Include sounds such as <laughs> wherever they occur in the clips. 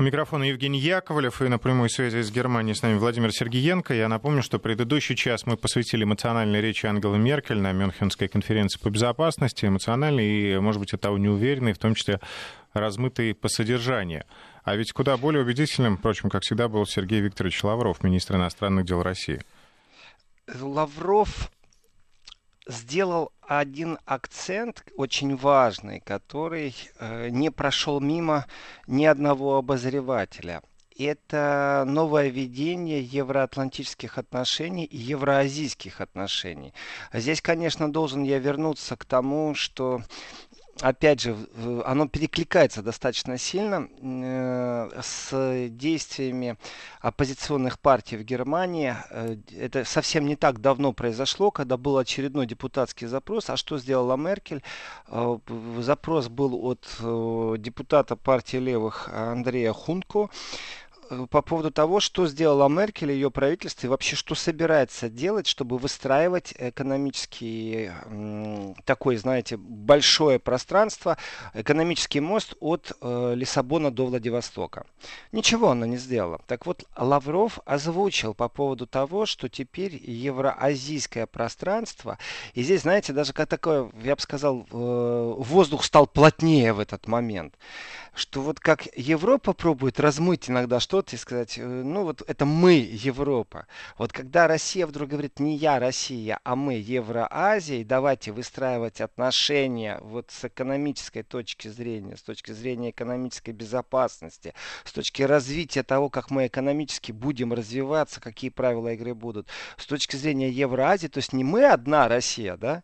У микрофона Евгений Яковлев и на прямой связи с Германией с нами Владимир Сергеенко. Я напомню, что предыдущий час мы посвятили эмоциональной речи Ангелы Меркель на Мюнхенской конференции по безопасности, эмоциональной и, может быть, от того неуверенной, в том числе размытой по содержанию. А ведь куда более убедительным, впрочем, как всегда, был Сергей Викторович Лавров, министр иностранных дел России. Лавров сделал один акцент очень важный, который э, не прошел мимо ни одного обозревателя. Это новое видение евроатлантических отношений и евроазийских отношений. Здесь, конечно, должен я вернуться к тому, что опять же, оно перекликается достаточно сильно э, с действиями оппозиционных партий в Германии. Э, это совсем не так давно произошло, когда был очередной депутатский запрос. А что сделала Меркель? Э, запрос был от депутата партии левых Андрея Хунко по поводу того, что сделала Меркель и ее правительство, и вообще что собирается делать, чтобы выстраивать экономический такой, знаете, большое пространство, экономический мост от э, Лиссабона до Владивостока. Ничего она не сделала. Так вот, Лавров озвучил по поводу того, что теперь евроазийское пространство, и здесь, знаете, даже как такое, я бы сказал, э, воздух стал плотнее в этот момент что вот как Европа пробует размыть иногда что-то и сказать, э, ну вот это мы, Европа. Вот когда Россия вдруг говорит, не я, Россия, а мы, Евроазия, и давайте выстраивать отношения вот с экономической точки зрения, с точки зрения экономической безопасности, с точки развития того, как мы экономически будем развиваться, какие правила игры будут, с точки зрения Евроазии, то есть не мы одна Россия, да?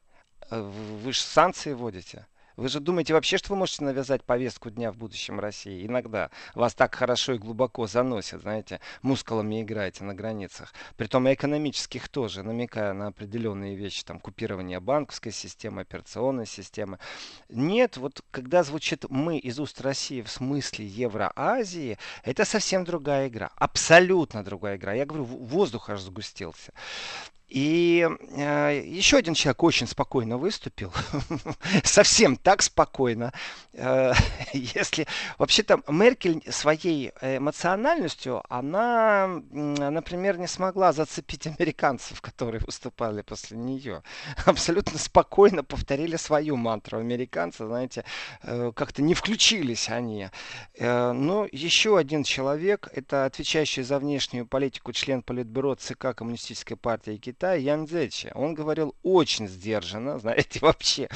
Э, вы же санкции вводите. Вы же думаете вообще, что вы можете навязать повестку дня в будущем России? Иногда вас так хорошо и глубоко заносят, знаете, мускулами играете на границах. Притом и экономических тоже, намекая на определенные вещи, там, купирование банковской системы, операционной системы. Нет, вот когда звучит «мы» из уст России в смысле Евроазии, это совсем другая игра. Абсолютно другая игра. Я говорю, воздух аж сгустился. И э, еще один человек очень спокойно выступил, <laughs> совсем так спокойно. Э, <laughs> если вообще-то Меркель своей эмоциональностью, она, например, не смогла зацепить американцев, которые выступали после нее. Абсолютно спокойно повторили свою мантру американцы, знаете, э, как-то не включились они. Э, но еще один человек, это отвечающий за внешнюю политику член Политбюро ЦК Коммунистической партии Китая, Китая Ян Цзечи. Он говорил очень сдержанно, <laughs> знаете, вообще.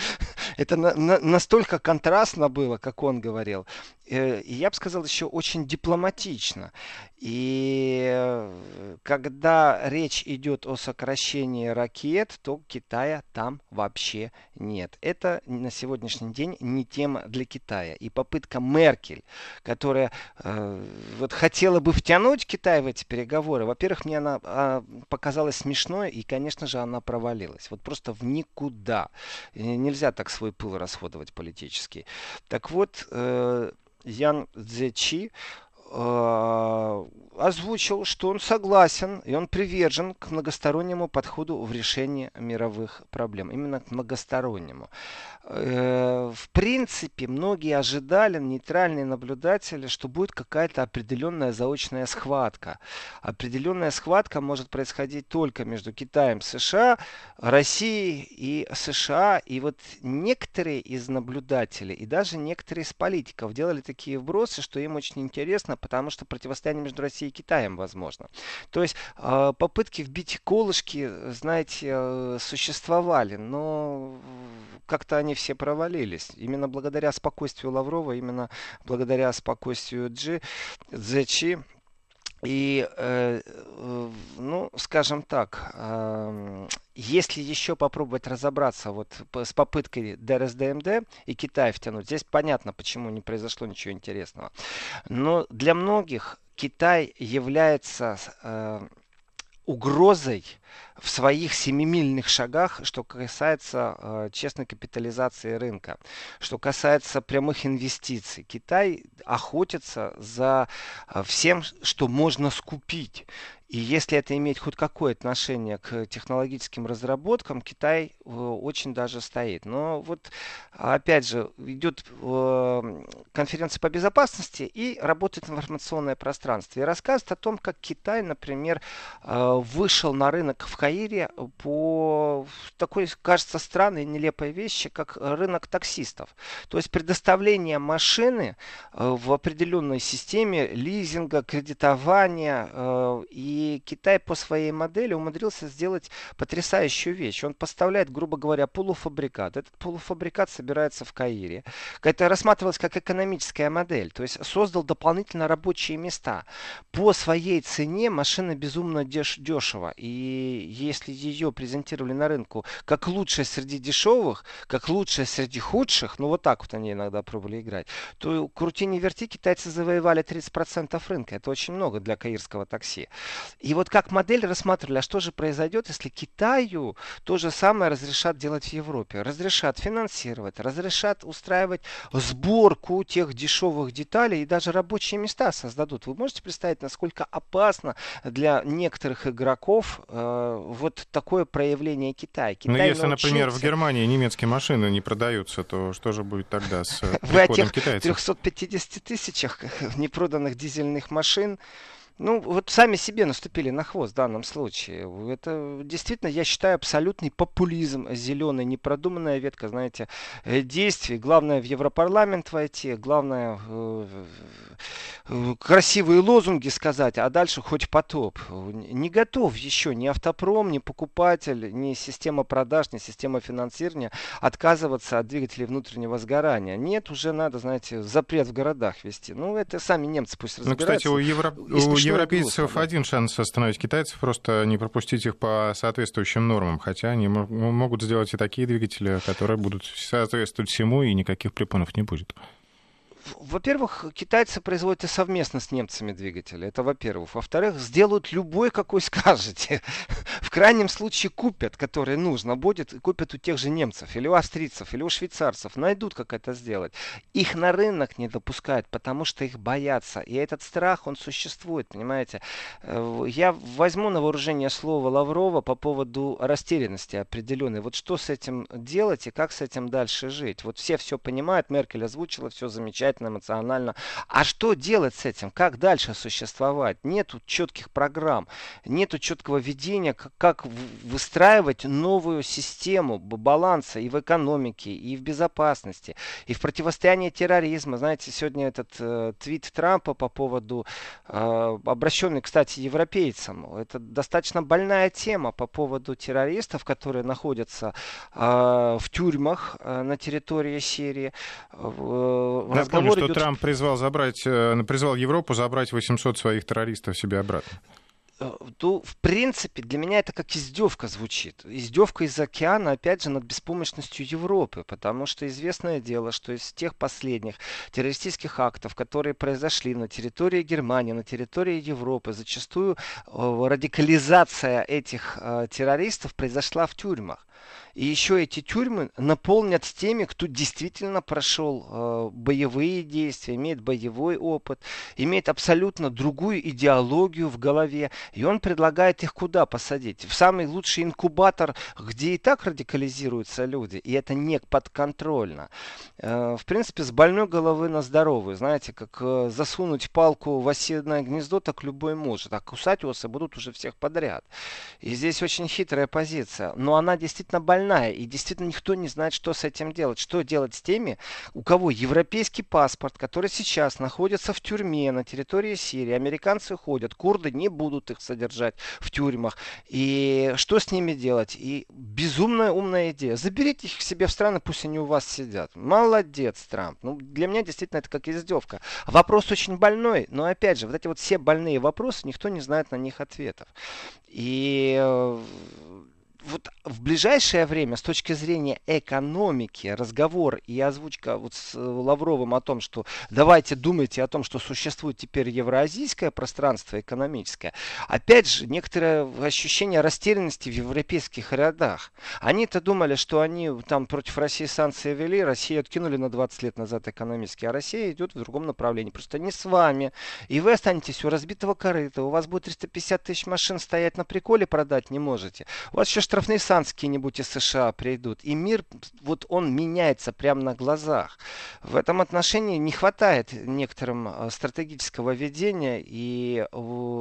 Это на, на, настолько контрастно было, как он говорил. Э, я бы сказал, еще очень дипломатично. И э, когда речь идет о сокращении ракет, то Китая там вообще нет. Это на сегодняшний день не тема для Китая. И попытка Меркель, которая э, вот хотела бы втянуть Китай в эти переговоры, во-первых, мне она э, показалась смешной, и, конечно же, она провалилась. Вот просто в никуда. И нельзя так свой пыл расходовать политический. Так вот, э, Ян Цзечи озвучил, что он согласен и он привержен к многостороннему подходу в решении мировых проблем. Именно к многостороннему. Э, в принципе, многие ожидали, нейтральные наблюдатели, что будет какая-то определенная заочная схватка. Определенная схватка может происходить только между Китаем, США, Россией и США. И вот некоторые из наблюдателей и даже некоторые из политиков делали такие вбросы, что им очень интересно, потому что противостояние между Россией и Китаем возможно. То есть э, попытки вбить колышки, знаете, э, существовали, но как-то они все провалились. Именно благодаря спокойствию Лаврова, именно благодаря спокойствию Джи, Дзечи, и, э, ну, скажем так, э, если еще попробовать разобраться вот с попыткой ДРСДМД и Китай втянуть, здесь понятно, почему не произошло ничего интересного. Но для многих Китай является э, угрозой в своих семимильных шагах, что касается э, честной капитализации рынка, что касается прямых инвестиций. Китай охотится за э, всем, что можно скупить. И если это имеет хоть какое отношение к технологическим разработкам, Китай э, очень даже стоит. Но вот, опять же, идет э, конференция по безопасности и работает информационное пространство. И рассказывает о том, как Китай, например, э, вышел на рынок в Каире по такой, кажется, странной, нелепой вещи, как рынок таксистов. То есть предоставление машины в определенной системе лизинга, кредитования и и Китай по своей модели умудрился сделать потрясающую вещь. Он поставляет, грубо говоря, полуфабрикат. Этот полуфабрикат собирается в Каире. Это рассматривалось как экономическая модель. То есть создал дополнительно рабочие места. По своей цене машина безумно деш дешево. И если ее презентировали на рынку как лучшая среди дешевых, как лучшая среди худших, ну вот так вот они иногда пробовали играть, то крути не верти, китайцы завоевали 30% рынка. Это очень много для каирского такси. И вот как модель рассматривали, а что же произойдет, если Китаю то же самое разрешат делать в Европе? Разрешат финансировать, разрешат устраивать сборку тех дешевых деталей и даже рабочие места создадут. Вы можете представить, насколько опасно для некоторых игроков э, вот такое проявление Китая? Китай Но если, научился... например, в Германии немецкие машины не продаются, то что же будет тогда с <laughs> Вы о тех китайцев? 350 тысячах <laughs> непроданных дизельных машин ну, вот сами себе наступили на хвост в данном случае. Это действительно, я считаю, абсолютный популизм, зеленый, непродуманная ветка, знаете, э, действий. Главное в Европарламент войти, главное красивые лозунги сказать, а дальше хоть потоп. Не готов еще ни автопром, ни покупатель, ни система продаж, ни система финансирования отказываться от двигателей внутреннего сгорания. Нет, уже надо, знаете, запрет в городах вести. Ну, это сами немцы пусть разбираются. Ну, кстати, у, Евро... у европейцев один шанс остановить китайцев, просто не пропустить их по соответствующим нормам. Хотя они могут сделать и такие двигатели, которые будут соответствовать всему, и никаких препонов не будет. Во-первых, китайцы производят и совместно с немцами двигатели. Это во-первых. Во-вторых, сделают любой, какой <laughs> скажете. В крайнем случае купят, который нужно будет, купят у тех же немцев, или у австрийцев, или у швейцарцев. Найдут, как это сделать. Их на рынок не допускают, потому что их боятся. И этот страх, он существует, понимаете. Э, я возьму на вооружение слово Лаврова по поводу растерянности определенной. Вот что с этим делать и как с этим дальше жить. Вот все все понимают, Меркель озвучила, все замечательно обязательно эмоционально. А что делать с этим? Как дальше существовать? Нету четких программ, нету четкого видения, как выстраивать новую систему баланса и в экономике, и в безопасности, и в противостоянии терроризма. Знаете, сегодня этот э, твит Трампа по поводу, э, обращенный, кстати, европейцам, это достаточно больная тема по поводу террористов, которые находятся э, в тюрьмах э, на территории Сирии. Э, разговор Напомню, что идет... Трамп призвал, забрать, э, призвал Европу забрать 800 своих террористов себе обратно э, то, в принципе, для меня это как издевка звучит. Издевка из океана, опять же, над беспомощностью Европы, потому что известное дело, что из тех последних террористических актов, которые произошли на территории Германии, на территории Европы, зачастую э, радикализация этих террористов произошла в тюрьмах. И еще эти тюрьмы наполнят теми, кто действительно прошел э, боевые действия, имеет боевой опыт, имеет абсолютно другую идеологию в голове. И он предлагает их куда посадить? В самый лучший инкубатор, где и так радикализируются люди. И это не подконтрольно. Э, в принципе, с больной головы на здоровую. Знаете, как э, засунуть палку в оседное гнездо, так любой может. А кусать осы будут уже всех подряд. И здесь очень хитрая позиция. Но она действительно больная больная, и действительно никто не знает, что с этим делать. Что делать с теми, у кого европейский паспорт, который сейчас находится в тюрьме на территории Сирии, американцы ходят, курды не будут их содержать в тюрьмах. И что с ними делать? И безумная умная идея. Заберите их к себе в страны, пусть они у вас сидят. Молодец, Трамп. Ну, для меня действительно это как издевка. Вопрос очень больной, но опять же, вот эти вот все больные вопросы, никто не знает на них ответов. И э, вот в ближайшее время с точки зрения экономики разговор и озвучка вот с э, Лавровым о том, что давайте думайте о том, что существует теперь евроазийское пространство экономическое, опять же, некоторое ощущение растерянности в европейских рядах. Они-то думали, что они там против России санкции ввели, Россию откинули на 20 лет назад экономически, а Россия идет в другом направлении. Просто не с вами. И вы останетесь у разбитого корыта, у вас будет 350 тысяч машин стоять на приколе, продать не можете. У вас еще штрафные санкции какие-нибудь из США придут. И мир, вот он меняется прямо на глазах. В этом отношении не хватает некоторым э, стратегического ведения и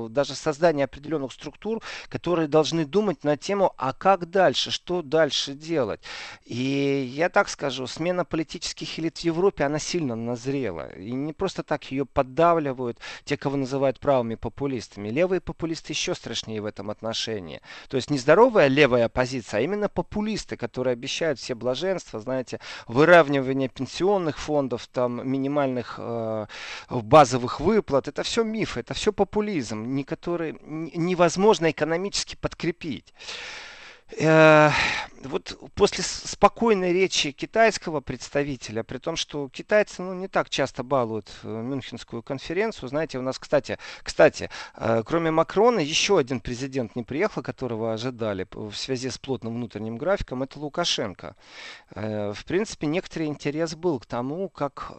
даже создания определенных структур, которые должны думать на тему, а как дальше, что дальше делать. И я так скажу, смена политических элит в Европе, она сильно назрела. И не просто так ее поддавливают те, кого называют правыми популистами. Левые популисты еще страшнее в этом отношении. То есть нездоровая левая оппозиция, а именно популисты, которые обещают все блаженства, знаете, выравнивание пенсионных фондов, там минимальных э, базовых выплат. Это все миф, это все популизм, не который невозможно экономически подкрепить. Э, вот после спокойной речи китайского представителя, при том, что китайцы ну, не так часто балуют э, Мюнхенскую конференцию, знаете, у нас, кстати, кстати, э, кроме Макрона, еще один президент не приехал, которого ожидали в связи с плотным внутренним графиком, это Лукашенко. В принципе, некоторый интерес был к тому, как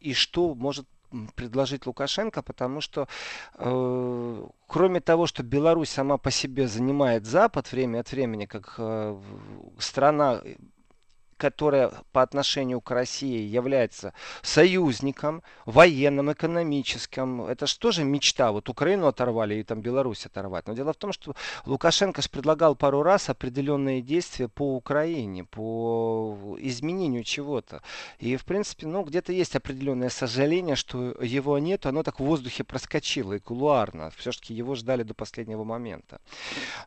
и что может предложить Лукашенко, потому что э, кроме того, что Беларусь сама по себе занимает Запад время от времени как э, страна которая по отношению к России является союзником, военным, экономическим. Это же тоже мечта. Вот Украину оторвали и там Беларусь оторвать. Но дело в том, что Лукашенко же предлагал пару раз определенные действия по Украине, по изменению чего-то. И, в принципе, ну, где-то есть определенное сожаление, что его нет. Оно так в воздухе проскочило и кулуарно. Все-таки его ждали до последнего момента.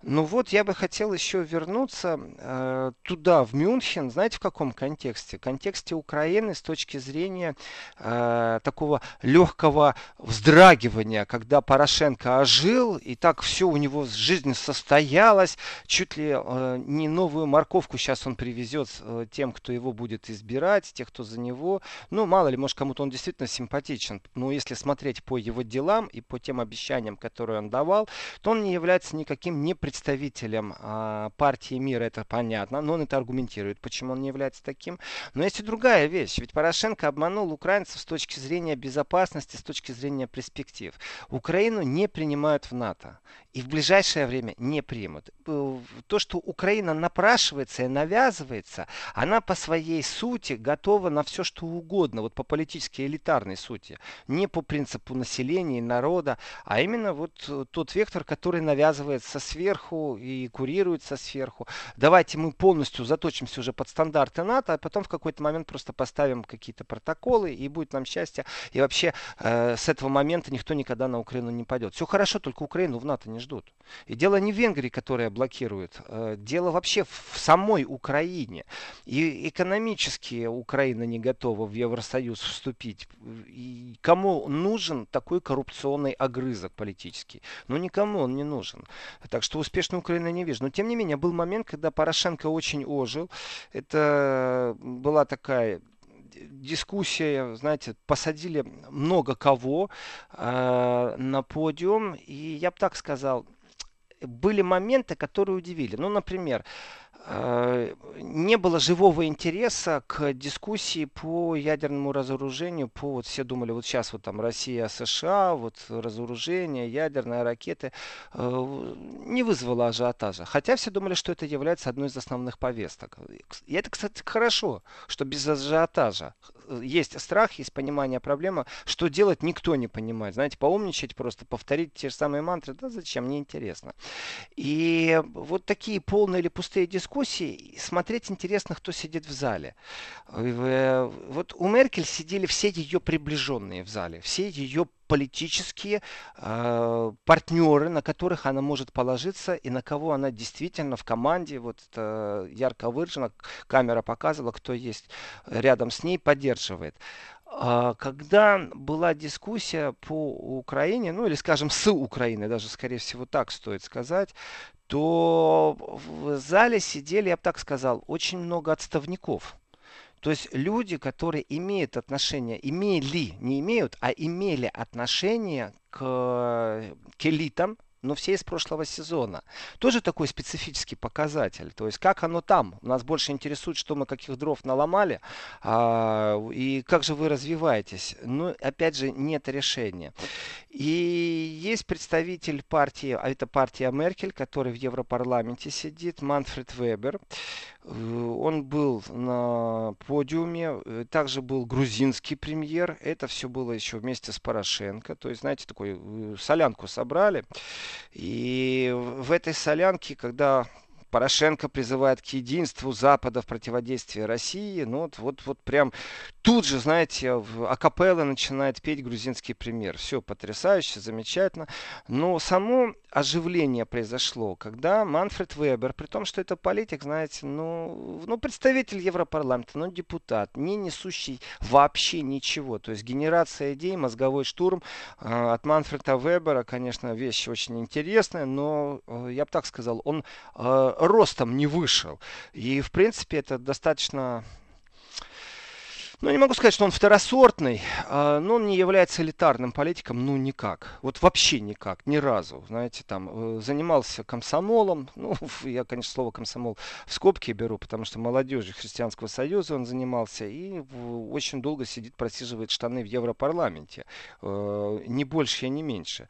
Ну вот, я бы хотел еще вернуться э, туда, в Мюнхен. Знаете, в каком контексте? В контексте Украины с точки зрения э, такого легкого вздрагивания, когда Порошенко ожил, и так все у него с жизнью состоялось, чуть ли э, не новую морковку сейчас он привезет э, тем, кто его будет избирать, тех, кто за него. Ну, мало ли, может, кому-то он действительно симпатичен. Но если смотреть по его делам и по тем обещаниям, которые он давал, то он не является никаким не представителем э, партии мира, это понятно, но он это аргументирует, почему он не является таким. Но есть и другая вещь. Ведь Порошенко обманул украинцев с точки зрения безопасности, с точки зрения перспектив. Украину не принимают в НАТО. И в ближайшее время не примут. Э, то, что Украина напрашивается и навязывается, она по своей сути готова на все, что угодно. Вот по политической элитарной сути. Не по принципу населения и народа, а именно вот тот вектор, который навязывается сверху и курируется сверху. Давайте мы полностью заточимся уже под стандарт стандарты НАТО, а потом в какой-то момент просто поставим какие-то протоколы, и будет нам счастье. И вообще э, с этого момента никто никогда на Украину не пойдет. Все хорошо, только Украину в НАТО не ждут. И дело не в Венгрии, которая блокирует. Э, дело вообще в самой Украине. И экономически Украина не готова в Евросоюз вступить. И кому нужен такой коррупционный огрызок политический? Ну, никому он не нужен. Так что успешной Украины не вижу. Но, тем не менее, был момент, когда Порошенко очень ожил. Это была такая дискуссия, знаете, посадили много кого э, на подиум, и я бы так сказал, были моменты, которые удивили. Ну, например, не было живого интереса к дискуссии по ядерному разоружению. По, вот все думали, вот сейчас вот там Россия, США, вот разоружение, ядерные ракеты. Э, не вызвало ажиотажа. Хотя все думали, что это является одной из основных повесток. И это, кстати, хорошо, что без ажиотажа есть страх, есть понимание проблемы. Что делать, никто не понимает. Знаете, поумничать просто, повторить те же самые мантры, да зачем, мне интересно. И вот такие полные или пустые дискуссии, смотреть интересно, кто сидит в зале. Э, вот у Меркель сидели все ее приближенные в зале, все ее политические э, партнеры, на которых она может положиться и на кого она действительно в команде, вот это ярко выражено, камера показывала, кто есть рядом с ней, поддерживает. А, когда была дискуссия по Украине, ну или, скажем, с Украиной, даже, скорее всего, так стоит сказать, то в зале сидели, я бы так сказал, очень много отставников. То есть люди, которые имеют отношение, имели, не имеют, а имели отношение к, к элитам, но все из прошлого сезона. Тоже такой специфический показатель. То есть как оно там? Нас больше интересует, что мы каких дров наломали, а, и как же вы развиваетесь. Ну, опять же, нет решения. И есть представитель партии, а это партия Меркель, который в Европарламенте сидит, Манфред Вебер. Э, он был на подиуме, э, также был грузинский премьер. Это все было еще вместе с Порошенко. То есть, знаете, такую э, солянку собрали. И в этой солянке, когда Порошенко призывает к единству Запада в противодействии России. Ну вот, вот, вот прям тут же, знаете, акапелла начинает петь грузинский премьер. Все потрясающе, замечательно. Но само оживление произошло, когда Манфред Вебер, при том, что это политик, знаете, ну, ну представитель Европарламента, ну депутат, не несущий вообще ничего. То есть генерация идей, мозговой штурм э, от Манфреда Вебера, конечно, вещь очень интересная, но э, я бы так сказал, он э, ростом не вышел. И, в принципе, это достаточно ну, не могу сказать, что он второсортный, а, но он не является элитарным политиком, ну, никак. Вот вообще никак, ни разу. Знаете, там, э, занимался комсомолом, ну, <laughs> я, конечно, слово комсомол в скобки беру, потому что молодежи Христианского Союза он занимался, и очень долго сидит, просиживает штаны в Европарламенте. Э, не больше и не меньше.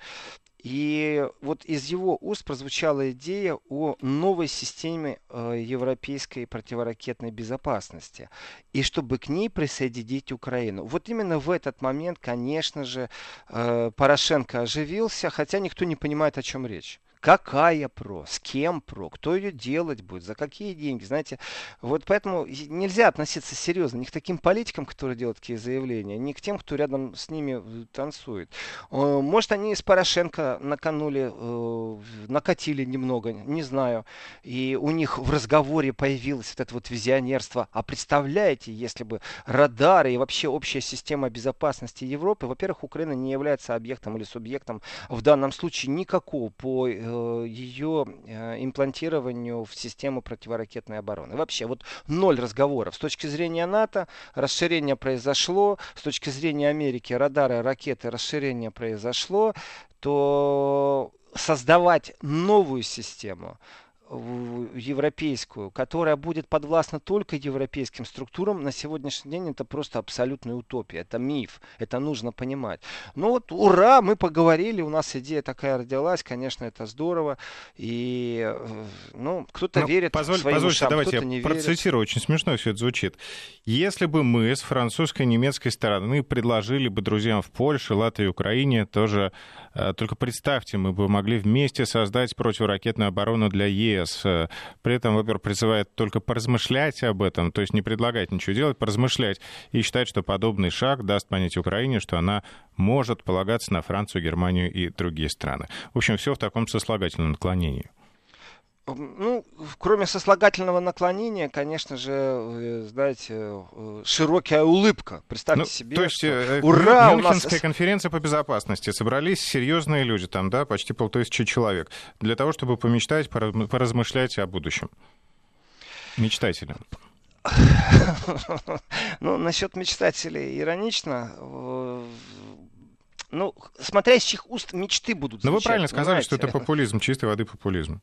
И вот из его уст прозвучала идея о новой системе э, европейской противоракетной безопасности. И чтобы к ней присоединить Украину. Вот именно в этот момент, конечно же, э, Порошенко оживился, хотя никто не понимает, о чем речь. Какая про? С кем про? Кто ее делать будет? За какие деньги? Знаете, вот поэтому нельзя относиться серьезно ни к таким политикам, которые делают такие заявления, ни к тем, кто рядом с ними э, танцует. Э, может, они с Порошенко наканули, э, накатили немного, не знаю. И у них в разговоре появилось вот это вот визионерство. А представляете, если бы радары и вообще общая система безопасности Европы, во-первых, Украина не является объектом или субъектом в данном случае никакого по ее э, имплантированию в систему противоракетной обороны. Вообще, вот ноль разговоров. С точки зрения НАТО расширение произошло, с точки зрения Америки радары, ракеты, расширение произошло, то создавать новую систему, европейскую, которая будет подвластна только европейским структурам, на сегодняшний день это просто абсолютная утопия. Это миф. Это нужно понимать. Ну вот, ура, мы поговорили, у нас идея такая родилась, конечно, это здорово. И, э, ну, кто-то ну, верит позволь, своим позвольте, ушам, давайте я процитирую, очень смешно все это звучит. Если бы мы с французской и немецкой стороны предложили бы друзьям в Польше, Латвии, Украине тоже, э, только представьте, мы бы могли вместе создать противоракетную оборону для ЕС, ЕС. Э, при этом, во-первых, призывает только поразмышлять об этом, то есть не предлагать ничего делать, поразмышлять и считать, что подобный шаг даст понять Украине, что она может полагаться на Францию, Германию и другие страны. В общем, все в таком сослагательном наклонении. Ну, кроме сослагательного наклонения, конечно же, знаете, э, широкая улыбка. Представьте ну, себе. То есть, что, э, ура! Мюнхенская нас... конференция по безопасности. Собрались серьезные люди, там, да, почти полтысячи человек, для того, чтобы помечтать, поразмышлять о будущем. Мечтатели. <laughs> Ну, насчет мечтателей иронично. Ну, смотря из чьих уст мечты будут Ну, вы правильно сказали, что это популизм, чистой воды популизм.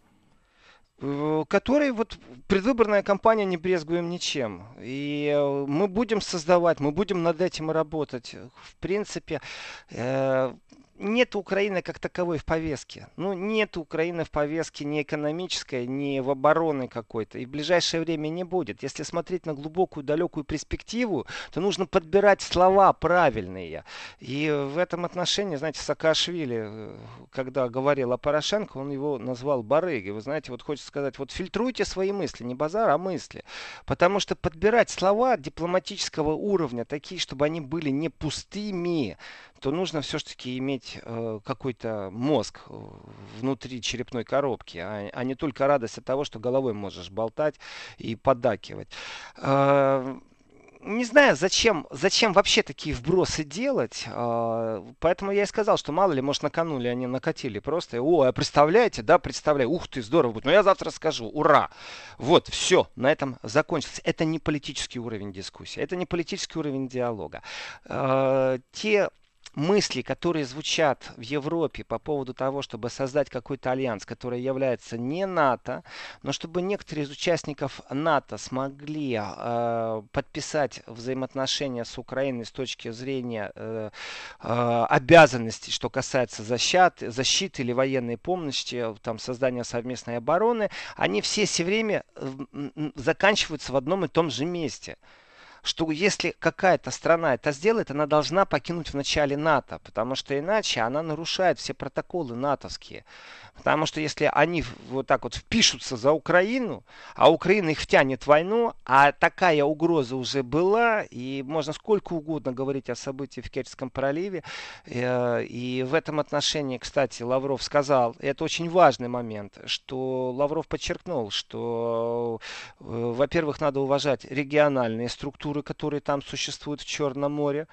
Который вот предвыборная кампания не брезгуем ничем. И э, мы будем создавать, мы будем над этим работать. В принципе, э, нет Украины как таковой в повестке. Ну, нет Украины в повестке ни экономической, ни в обороны какой-то. И в ближайшее время не будет. Если смотреть на глубокую, далекую перспективу, то нужно подбирать слова правильные. И в этом отношении, знаете, Саакашвили, э, когда говорил о Порошенко, он его назвал барыгой. Вы знаете, вот хочется сказать, вот фильтруйте свои мысли, не базар, а мысли. Потому что подбирать слова дипломатического уровня, такие, чтобы они были не пустыми, то нужно все-таки иметь э, какой-то мозг э, внутри черепной коробки, а, а не только радость от того, что головой можешь болтать и поддакивать. Э, не знаю, зачем, зачем вообще такие вбросы делать. А, поэтому я и сказал, что мало ли, может, наканули они накатили просто. О, а представляете, да, представляю, ух ты, здорово будет. Но я завтра скажу, ура. Вот, все, на этом закончилось. Это не политический уровень дискуссии, это не политический уровень диалога. Те мысли, которые звучат в Европе по поводу того, чтобы создать какой-то альянс, который является не НАТО, но чтобы некоторые из участников НАТО смогли э, подписать взаимоотношения с Украиной с точки зрения э, э, обязанностей, что касается защиты, защиты или военной помощи, там, создания совместной обороны, они все все время заканчиваются в одном и том же месте что если какая-то страна это сделает, она должна покинуть в начале НАТО, потому что иначе она нарушает все протоколы натовские. Потому что если они вот так вот впишутся за Украину, а Украина их втянет в войну, а такая угроза уже была, и можно сколько угодно говорить о событиях в Керченском проливе, э, и в этом отношении, кстати, Лавров сказал, это очень важный момент, что Лавров подчеркнул, что, э, во-первых, надо уважать региональные структуры, которые там существуют в Черном море,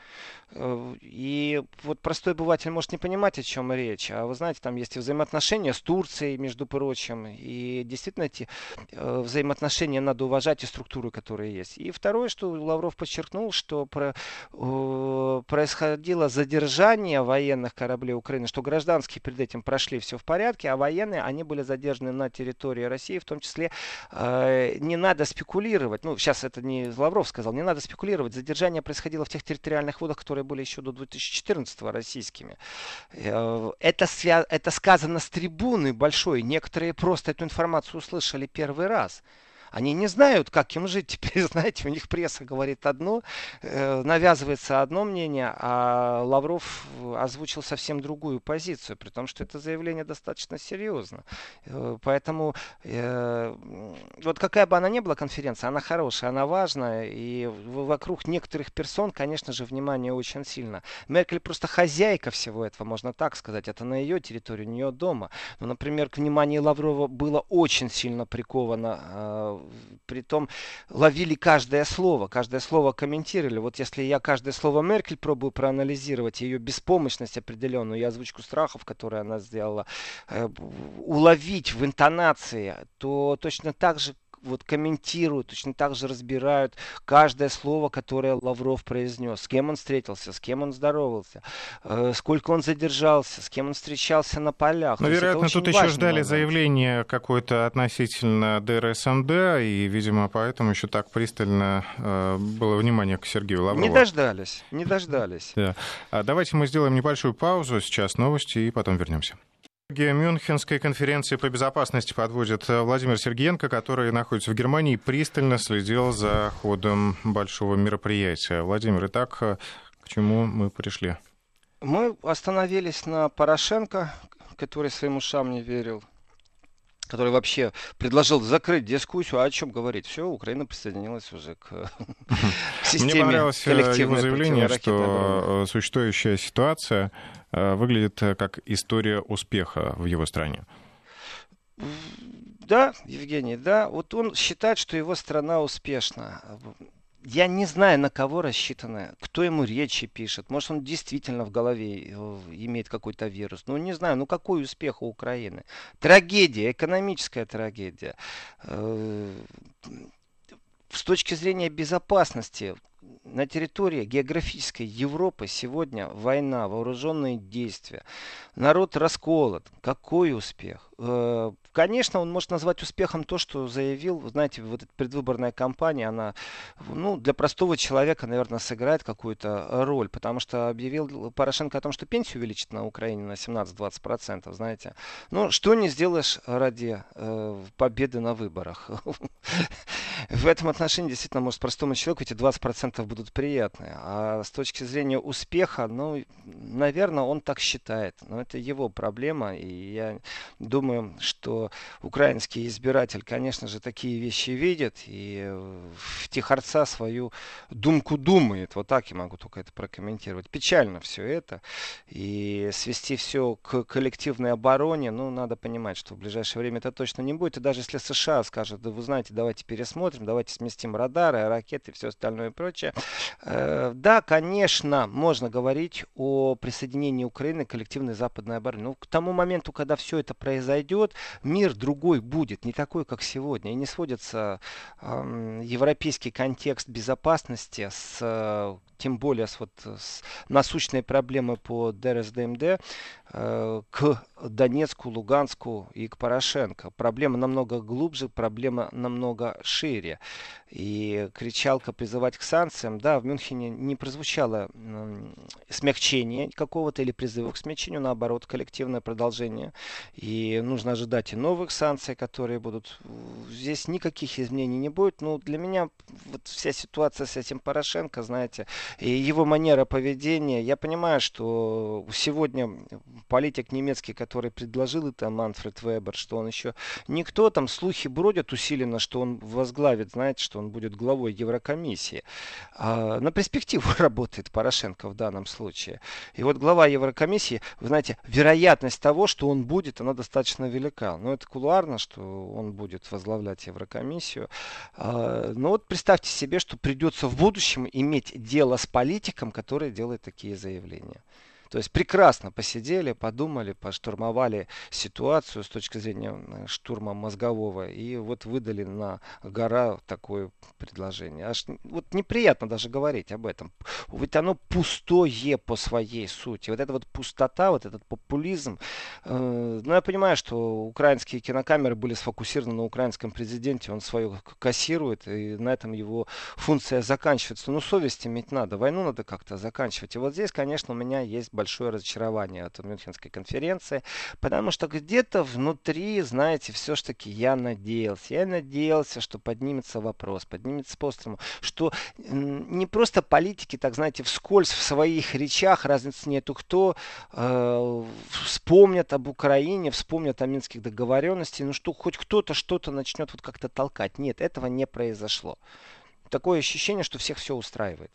и вот простой обыватель может не понимать, о чем речь, а вы знаете, там есть и взаимоотношения с Турцией, между прочим. И действительно эти э, взаимоотношения надо уважать и структуры, которые есть. И второе, что Лавров подчеркнул, что про, э, происходило задержание военных кораблей Украины, что гражданские перед этим прошли все в порядке, а военные, они были задержаны на территории России, в том числе э, не надо спекулировать. Ну, сейчас это не Лавров сказал, не надо спекулировать. Задержание происходило в тех территориальных водах, которые были еще до 2014 российскими. Э, это, свя- это сказано с трибуны большой. Некоторые просто эту информацию услышали первый раз. Они не знают, как им жить. <laughs> Теперь, знаете, у них пресса говорит одно, э, навязывается одно мнение, а Лавров озвучил совсем другую позицию, при том, что это заявление достаточно серьезно. Э, поэтому э, вот какая бы она ни была конференция, она хорошая, она важная, и вокруг некоторых персон, конечно же, внимание очень сильно. Меркель просто хозяйка всего этого, можно так сказать. Это на ее территории, у нее дома. Но, например, к вниманию Лаврова было очень сильно приковано э, притом ловили каждое слово, каждое слово комментировали. Вот если я каждое слово Меркель пробую проанализировать, ее беспомощность определенную, и озвучку страхов, которые она сделала, э, уловить в интонации, то точно так же вот комментируют, точно так же разбирают каждое слово, которое Лавров произнес. С кем он встретился, с кем он здоровался, э, сколько он задержался, с кем он встречался на полях. Ну, вероятно, тут еще ждали момент. заявление какое-то относительно ДРСМД, и, видимо, поэтому еще так пристально э, было внимание к Сергею Лаврову. Не дождались, не дождались. Да. А давайте мы сделаем небольшую паузу, сейчас новости, и потом вернемся. Мюнхенской конференции по безопасности подводит э, Владимир Сергеенко, который находится в Германии и пристально следил за ходом большого мероприятия. Владимир, итак, э, к чему мы пришли? Мы остановились на Порошенко, который своим ушам не верил, который вообще предложил закрыть дискуссию, а о чем говорить. Все, Украина присоединилась уже к <laughs> системе Мне понравилось э, его заявление, что существующая ситуация Э, выглядит э, как история успеха в его стране. Да, Евгений, да. Вот он считает, что его страна успешна. Я не знаю, на кого рассчитано, кто ему речи пишет. Может, он действительно в голове э, имеет какой-то вирус. Ну, не знаю, ну какой успех у Украины? Трагедия, экономическая трагедия. С точки зрения безопасности, на территории географической Европы сегодня война, вооруженные действия. Народ расколот. Какой успех? Э, конечно, он может назвать успехом то, что заявил, знаете, вот эта предвыборная кампания, она, ну, для простого человека, наверное, сыграет какую-то роль, потому что объявил Порошенко о том, что пенсию увеличит на Украине на 17-20%, знаете. Ну, что не сделаешь ради э, победы на выборах. <laughs> В этом отношении, действительно, может, простому человеку эти 20% будут приятны. А с точки зрения успеха, ну, наверное, он так считает. Но это его проблема, и я думаю, думаю, что украинский избиратель, конечно же, такие вещи видит и в тихорца свою думку думает. Вот так я могу только это прокомментировать. Печально все это. И свести все к коллективной обороне, ну, надо понимать, что в ближайшее время это точно не будет. И даже если США скажет, да вы знаете, давайте пересмотрим, давайте сместим радары, ракеты и все остальное и прочее, прочее. Да, конечно, можно говорить о присоединении Украины к коллективной западной обороне. Но к тому моменту, когда все это произойдет, мир другой будет, не такой, как сегодня. И не сводится э, европейский контекст безопасности с тем более с, вот, с насущной проблемой по ДРСДМД к Донецку, Луганску и к Порошенко. Проблема намного глубже, проблема намного шире. И кричалка призывать к санкциям, да, в Мюнхене не прозвучало э, смягчение какого-то или призыва к смягчению, наоборот, коллективное продолжение. И нужно ожидать и новых санкций, которые будут. Здесь никаких изменений не будет. Но для меня вот вся ситуация с этим Порошенко, знаете, и его манера поведения, я понимаю, что сегодня политик немецкий, который предложил это, Манфред Вебер, что он еще никто, там слухи бродят усиленно, что он возглавит, знаете, что он будет главой Еврокомиссии. А на перспективу <laughs> работает Порошенко в данном случае. И вот глава Еврокомиссии, вы знаете, вероятность того, что он будет, она достаточно велика. Но это кулуарно, что он будет возглавлять Еврокомиссию. А, но вот представьте себе, что придется в будущем иметь дело с политиком, который делает такие заявления. То есть прекрасно посидели, подумали, поштурмовали ситуацию с точки зрения штурма мозгового и вот выдали на гора такое предложение. Аж вот неприятно даже говорить об этом. Ведь оно пустое по своей сути. Вот эта вот пустота, вот этот популизм. Э, ну, я понимаю, что украинские кинокамеры были сфокусированы на украинском президенте, он свое кассирует, и на этом его функция заканчивается. Но совесть иметь надо, войну надо как-то заканчивать. И вот здесь, конечно, у меня есть большое разочарование от Мюнхенской конференции, потому что где-то внутри, знаете, все-таки я надеялся. Я надеялся, что поднимется вопрос, поднимется по что не просто политики, так знаете, вскользь в своих речах, разницы нету кто, э, вспомнят об Украине, вспомнят о минских договоренностях, ну что хоть кто-то что-то начнет вот как-то толкать. Нет, этого не произошло. Такое ощущение, что всех все устраивает.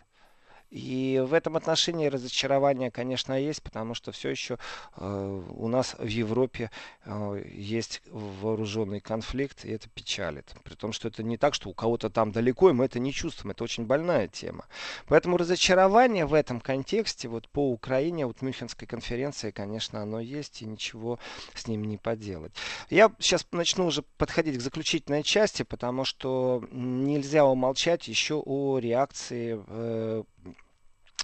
И в этом отношении разочарование, конечно, есть, потому что все еще э, у нас в Европе э, есть вооруженный конфликт, и это печалит. При том, что это не так, что у кого-то там далеко, и мы это не чувствуем. Это очень больная тема. Поэтому разочарование в этом контексте вот по Украине, вот Мюнхенской конференции, конечно, оно есть, и ничего с ним не поделать. Я сейчас начну уже подходить к заключительной части, потому что нельзя умолчать еще о реакции э,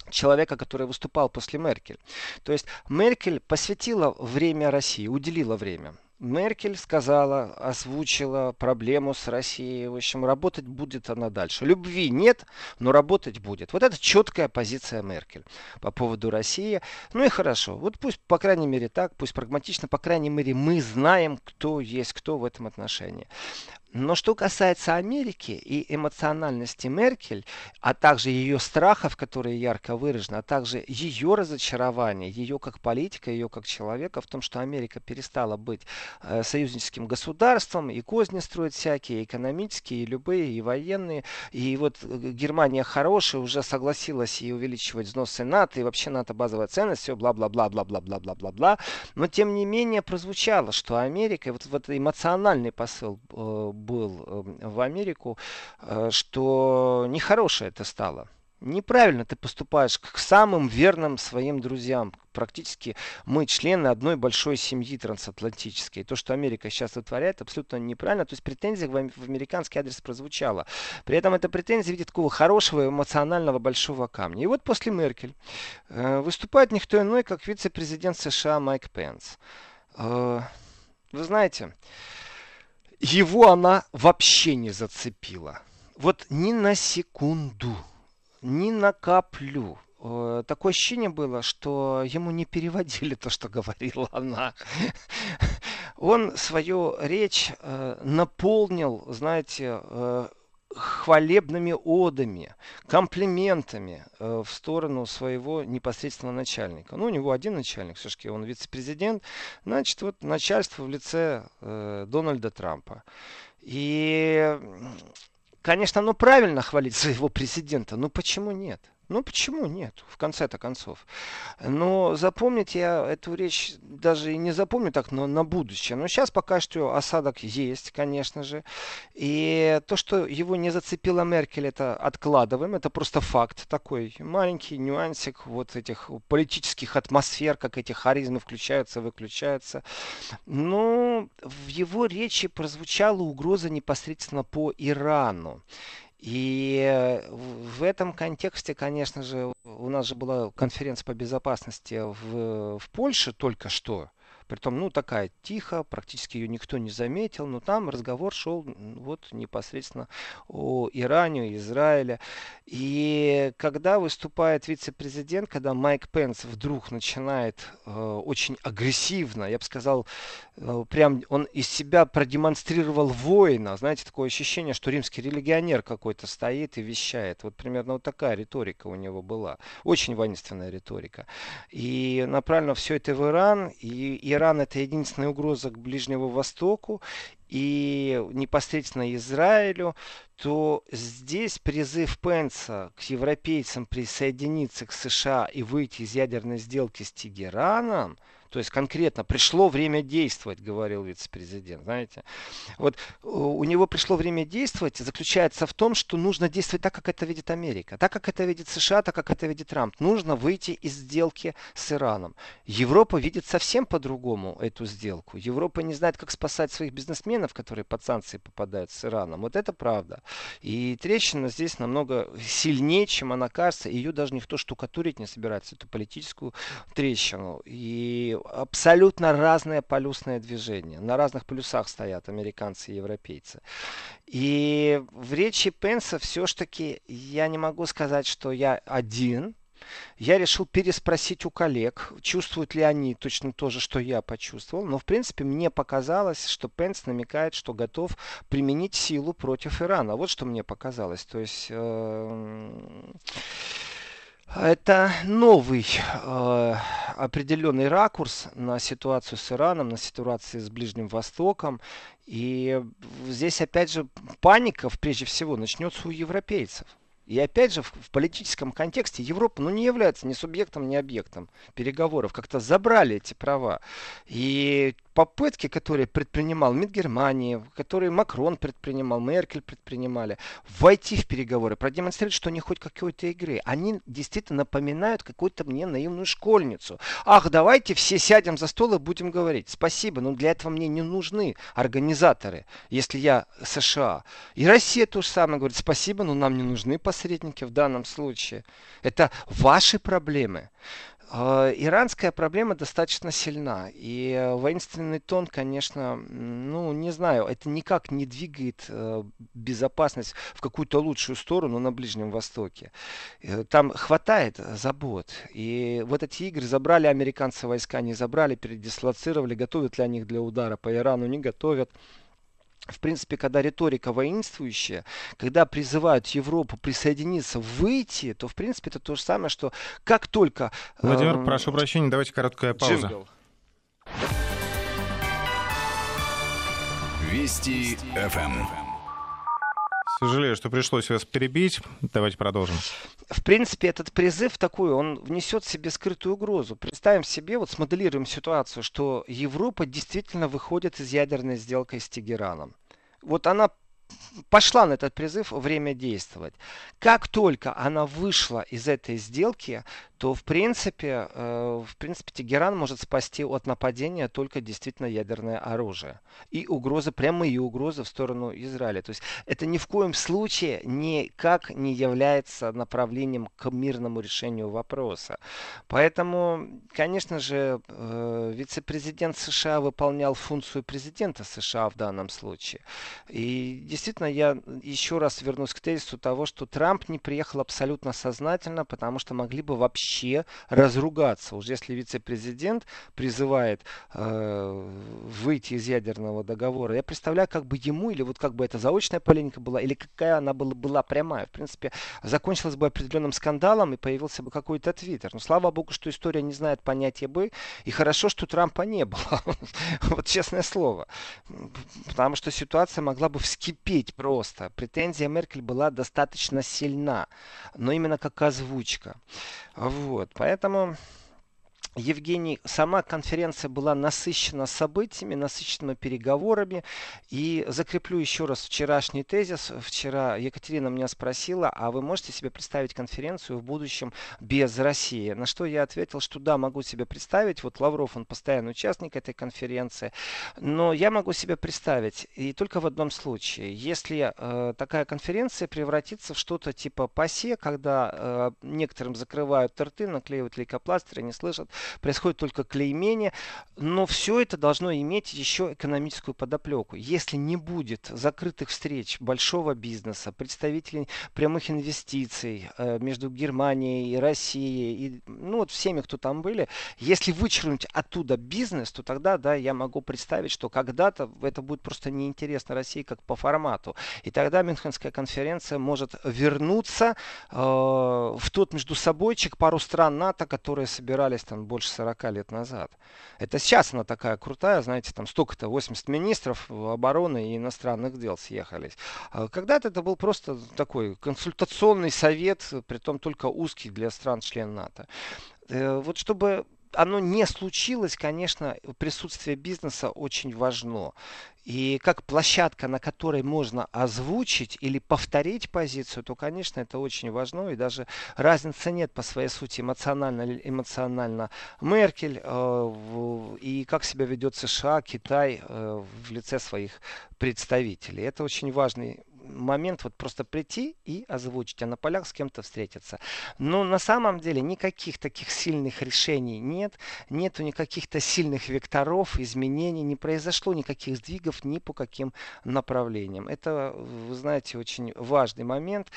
человека, который выступал после Меркель. То есть Меркель посвятила время России, уделила время. Меркель сказала, озвучила проблему с Россией. В общем, работать будет она дальше. Любви нет, но работать будет. Вот это четкая позиция Меркель по поводу России. Ну и хорошо. Вот пусть, по крайней мере, так, пусть прагматично, по крайней мере, мы знаем, кто есть кто в этом отношении. Но что касается Америки и эмоциональности Меркель, а также ее страхов, которые ярко выражены, а также ее разочарования, ее как политика, ее как человека в том, что Америка перестала быть э, союзническим государством, и козни строят всякие, экономические, и любые, и военные. И вот э, Германия хорошая, уже согласилась и увеличивать взносы НАТО, и вообще НАТО базовая ценность, все бла-бла-бла-бла-бла-бла-бла-бла-бла. Но тем не менее прозвучало, что Америка, вот, вот эмоциональный посыл э, был эм, в Америку, э, что нехорошее это стало. Неправильно ты поступаешь к самым верным своим друзьям. Практически мы члены одной большой семьи трансатлантической. То, что Америка сейчас вытворяет, абсолютно неправильно. То есть претензия в американский адрес прозвучала. При этом эта претензия видит такого хорошего эмоционального большого камня. И вот после Меркель э, выступает никто иной, как вице-президент США Майк Пенс. Э, вы знаете, его она вообще не зацепила. Вот ни на секунду, ни на каплю. Э, такое ощущение было, что ему не переводили то, что говорила она. Он свою речь э, наполнил, знаете, э, хвалебными одами, комплиментами э, в сторону своего непосредственного начальника. Ну, у него один начальник, все-таки он вице-президент, значит, вот начальство в лице э, Дональда Трампа. И, конечно, ну правильно хвалить своего президента, но почему нет? Ну почему нет, в конце-то концов. Но запомнить я эту речь даже и не запомню так, но на будущее. Но сейчас пока что осадок есть, конечно же. И то, что его не зацепила Меркель, это откладываем. Это просто факт такой. Маленький нюансик вот этих политических атмосфер, как эти харизмы включаются, выключаются. Но в его речи прозвучала угроза непосредственно по Ирану. И э, в этом контексте, конечно же, у нас же была конференция по безопасности в, в Польше только что. Притом, ну, такая тихо, практически ее никто не заметил, но там разговор шел вот непосредственно о Иране, Израиле. И когда выступает вице-президент, когда Майк Пенс вдруг начинает э, очень агрессивно, я бы сказал, э, прям он из себя продемонстрировал воина, знаете, такое ощущение, что римский религионер какой-то стоит и вещает. Вот примерно вот такая риторика у него была. Очень воинственная риторика. И направлено все это в Иран, и Иран это единственная угроза к Ближнему Востоку и непосредственно Израилю, то здесь призыв Пенса к европейцам присоединиться к США и выйти из ядерной сделки с Тегераном – то есть конкретно пришло время действовать, говорил вице-президент. Знаете, вот у него пришло время действовать заключается в том, что нужно действовать так, как это видит Америка, так, как это видит США, так, как это видит Трамп. Нужно выйти из сделки с Ираном. Европа видит совсем по-другому эту сделку. Европа не знает, как спасать своих бизнесменов, которые под санкции попадают с Ираном. Вот это правда. И трещина здесь намного сильнее, чем она кажется. Ее даже никто штукатурить не собирается, эту политическую трещину. И абсолютно разное полюсное движение. На разных полюсах стоят американцы и европейцы. И в речи Пенса все-таки я не могу сказать, что я один. Я решил переспросить у коллег, чувствуют ли они точно то же, что я почувствовал. Но, в принципе, мне показалось, что Пенс намекает, что готов применить силу против Ирана. Вот что мне показалось. То есть... Э это новый э, определенный ракурс на ситуацию с Ираном, на ситуацию с Ближним Востоком. И здесь, опять же, паника, прежде всего, начнется у европейцев. И опять же, в, политическом контексте Европа ну, не является ни субъектом, ни объектом переговоров. Как-то забрали эти права. И попытки, которые предпринимал МИД Германии, которые Макрон предпринимал, Меркель предпринимали, войти в переговоры, продемонстрировать, что они хоть какой-то игры, они действительно напоминают какую-то мне наивную школьницу. Ах, давайте все сядем за стол и будем говорить. Спасибо, но для этого мне не нужны организаторы, если я США. И Россия то же самое говорит, спасибо, но нам не нужны посредники в данном случае. Это ваши проблемы. А, иранская проблема достаточно сильна. И воинственный тон, конечно, ну, не знаю, это никак не двигает э, безопасность в какую-то лучшую сторону на Ближнем Востоке. Э, там хватает забот. И вот эти игры забрали американцы войска, не забрали, передислоцировали, готовят ли они их для удара по Ирану, не готовят в принципе, когда риторика воинствующая, когда призывают Европу присоединиться, выйти, то, в принципе, это то же самое, что как только... Владимир, э, прошу прощения, давайте короткая пауза. Джингл. Вести ФМ. Сожалею, что пришлось вас перебить. Давайте продолжим. В принципе, этот призыв такой, он внесет в себе скрытую угрозу. Представим себе, вот смоделируем ситуацию, что Европа действительно выходит из ядерной сделки с Тегераном. Вот она пошла на этот призыв время действовать. Как только она вышла из этой сделки, то в принципе, э, в принципе Тегеран может спасти от нападения только действительно ядерное оружие. И угрозы, прямые угрозы в сторону Израиля. То есть это ни в коем случае никак не является направлением к мирному решению вопроса. Поэтому, конечно же, э, вице-президент США выполнял функцию президента США в данном случае. И действительно, я еще раз вернусь к тезису того, что Трамп не приехал абсолютно сознательно, потому что могли бы вообще разругаться. Уже если вице-президент призывает э, выйти из ядерного договора, я представляю, как бы ему, или вот как бы это заочная полемика была, или какая она была, была прямая. В принципе, закончилась бы определенным скандалом и появился бы какой-то твиттер. Но слава богу, что история не знает понятия бы, и хорошо, что Трампа не было. <laughs> вот честное слово. Потому что ситуация могла бы вскипеть просто. Претензия Меркель была достаточно сильна, но именно как озвучка. Вот, поэтому Евгений, сама конференция была насыщена событиями, насыщена переговорами. И закреплю еще раз вчерашний тезис. Вчера Екатерина меня спросила, а вы можете себе представить конференцию в будущем без России? На что я ответил, что да, могу себе представить. Вот Лавров, он постоянный участник этой конференции. Но я могу себе представить, и только в одном случае. Если э, такая конференция превратится в что-то типа ПАСЕ, когда э, некоторым закрывают рты, наклеивают лейкопластырь, не слышат, происходит только клеймение, но все это должно иметь еще экономическую подоплеку. Если не будет закрытых встреч большого бизнеса, представителей прямых инвестиций э, между Германией и Россией, и, ну вот всеми, кто там были, если вычеркнуть оттуда бизнес, то тогда, да, я могу представить, что когда-то это будет просто неинтересно России как по формату. И тогда Мюнхенская конференция может вернуться э, в тот между собойчик пару стран НАТО, которые собирались там больше 40 лет назад. Это сейчас она такая крутая, знаете, там столько-то, 80 министров обороны и иностранных дел съехались. А когда-то это был просто такой консультационный совет, при том только узкий для стран-член НАТО. Э, вот чтобы оно не случилось, конечно, присутствие бизнеса очень важно. И как площадка, на которой можно озвучить или повторить позицию, то, конечно, это очень важно. И даже разницы нет по своей сути эмоционально, эмоционально Меркель э, и как себя ведет США, Китай э, в лице своих представителей. Это очень важный момент вот просто прийти и озвучить, а на полях с кем-то встретиться. Но на самом деле никаких таких сильных решений нет, нету никаких-то сильных векторов, изменений, не произошло никаких сдвигов ни по каким направлениям. Это, вы знаете, очень важный момент.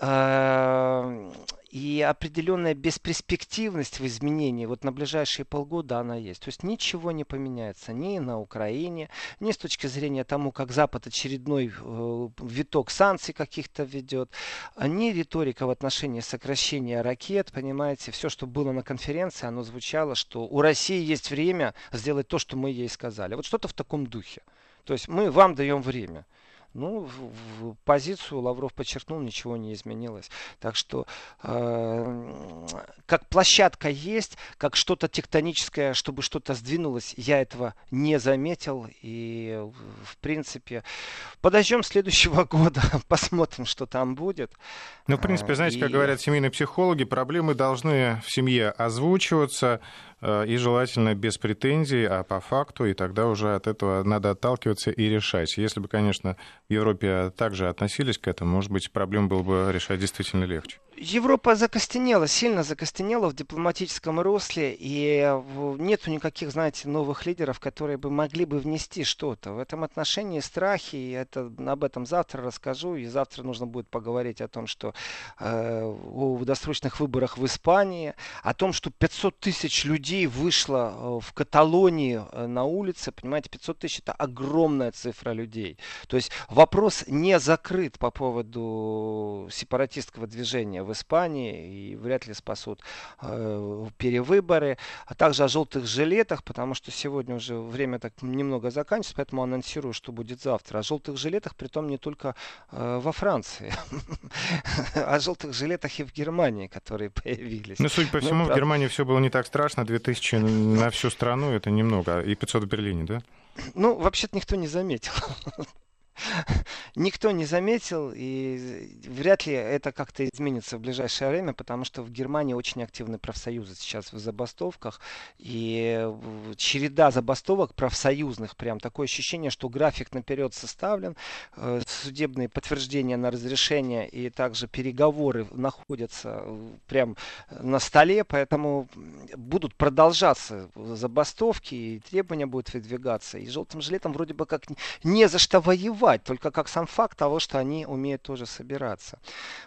Эм, и определенная бесперспективность в изменении вот на ближайшие полгода она есть. То есть ничего не поменяется ни на Украине, ни с точки зрения тому, как Запад очередной э, виток санкций каких-то ведет, ни риторика в отношении сокращения ракет, понимаете, все, что было на конференции, оно звучало, что у России есть время сделать то, что мы ей сказали. Вот что-то в таком духе. То есть мы вам даем время. Ну, в, в позицию Лавров подчеркнул, ничего не изменилось. Так что э, как площадка есть, как что-то тектоническое, чтобы что-то сдвинулось, я этого не заметил. И, в принципе, подождем следующего <laughs> года, посмотрим, что там будет. Ну, в принципе, знаете, и... как говорят семейные психологи, проблемы должны в семье озвучиваться, Э, и желательно без претензий, а по факту, и тогда уже от этого надо отталкиваться и решать. Если бы, конечно, в Европе также относились к этому, может быть, проблем было бы решать действительно легче. Европа закостенела, сильно закостенела в дипломатическом русле, и нету никаких, знаете, новых лидеров, которые бы могли бы внести что-то. В этом отношении страхи, и это, об этом завтра расскажу, и завтра нужно будет поговорить о том, что э, о досрочных выборах в Испании, о том, что 500 тысяч людей вышло э, в Каталонии э, на улице, понимаете, 500 тысяч это огромная цифра людей. То есть вопрос не закрыт по поводу сепаратистского движения в Испании и вряд ли спасут э, перевыборы. А также о желтых жилетах, потому что сегодня уже время так немного заканчивается, поэтому анонсирую, что будет завтра. О желтых жилетах, при том не только э, во Франции, <laughs> о желтых жилетах и в Германии, которые <laughs> появились. Ну, судя по ну, всему, в Германии все было не так страшно. 2000 на всю страну это немного. И 500 в Берлине, да? Ну, вообще-то никто не заметил. <laughs> <laughs> никто не заметил, и вряд ли это как-то изменится в ближайшее время, потому что в Германии очень активны профсоюзы сейчас в забастовках, и череда забастовок профсоюзных, прям такое ощущение, что график наперед составлен, э, судебные подтверждения на разрешение и также переговоры находятся э, прям на столе, поэтому будут продолжаться забастовки, и требования будут выдвигаться, и желтым жилетом вроде бы как не за что воевать, воевать, только как сам факт того, что они умеют тоже собираться.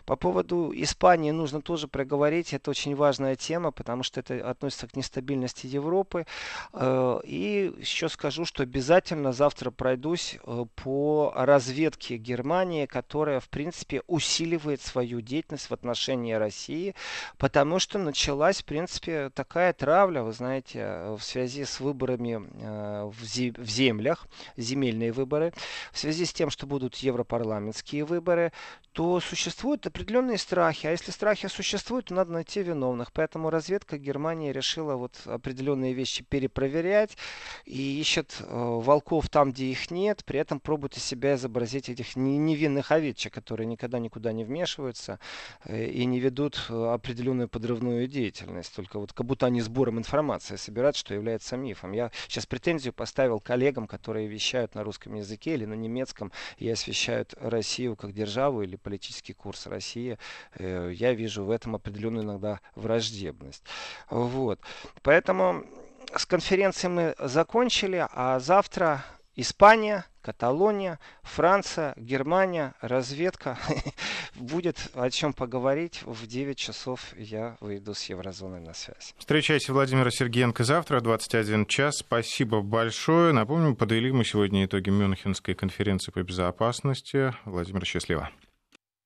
По поводу Испании нужно тоже проговорить, это очень важная тема, потому что это относится к нестабильности Европы. Э, и еще скажу, что обязательно завтра пройдусь э, по разведке Германии, которая, в принципе, усиливает свою деятельность в отношении России, потому что началась, в принципе, такая травля, вы знаете, в связи с выборами э, в землях, земельные выборы, в связи с с тем, что будут европарламентские выборы, то существуют определенные страхи. А если страхи существуют, то надо найти виновных. Поэтому разведка Германии решила вот определенные вещи перепроверять и ищет э, волков там, где их нет, при этом пробует из себя изобразить этих невинных овечек, которые никогда никуда не вмешиваются э, и не ведут э, определенную подрывную деятельность. Только вот как будто они сбором информации собирают, что является мифом. Я сейчас претензию поставил коллегам, которые вещают на русском языке или на немецком и освещают Россию как державу или политический курс России, э, я вижу в этом определенную иногда враждебность. Вот. Поэтому с конференцией мы закончили, а завтра Испания, Каталония, Франция, Германия, разведка. <laughs> Будет о чем поговорить. В 9 часов я выйду с Еврозоной на связь. Встречайте Владимира Сергеенко завтра, 21 час. Спасибо большое. Напомню, подвели мы сегодня итоги Мюнхенской конференции по безопасности. Владимир, счастливо.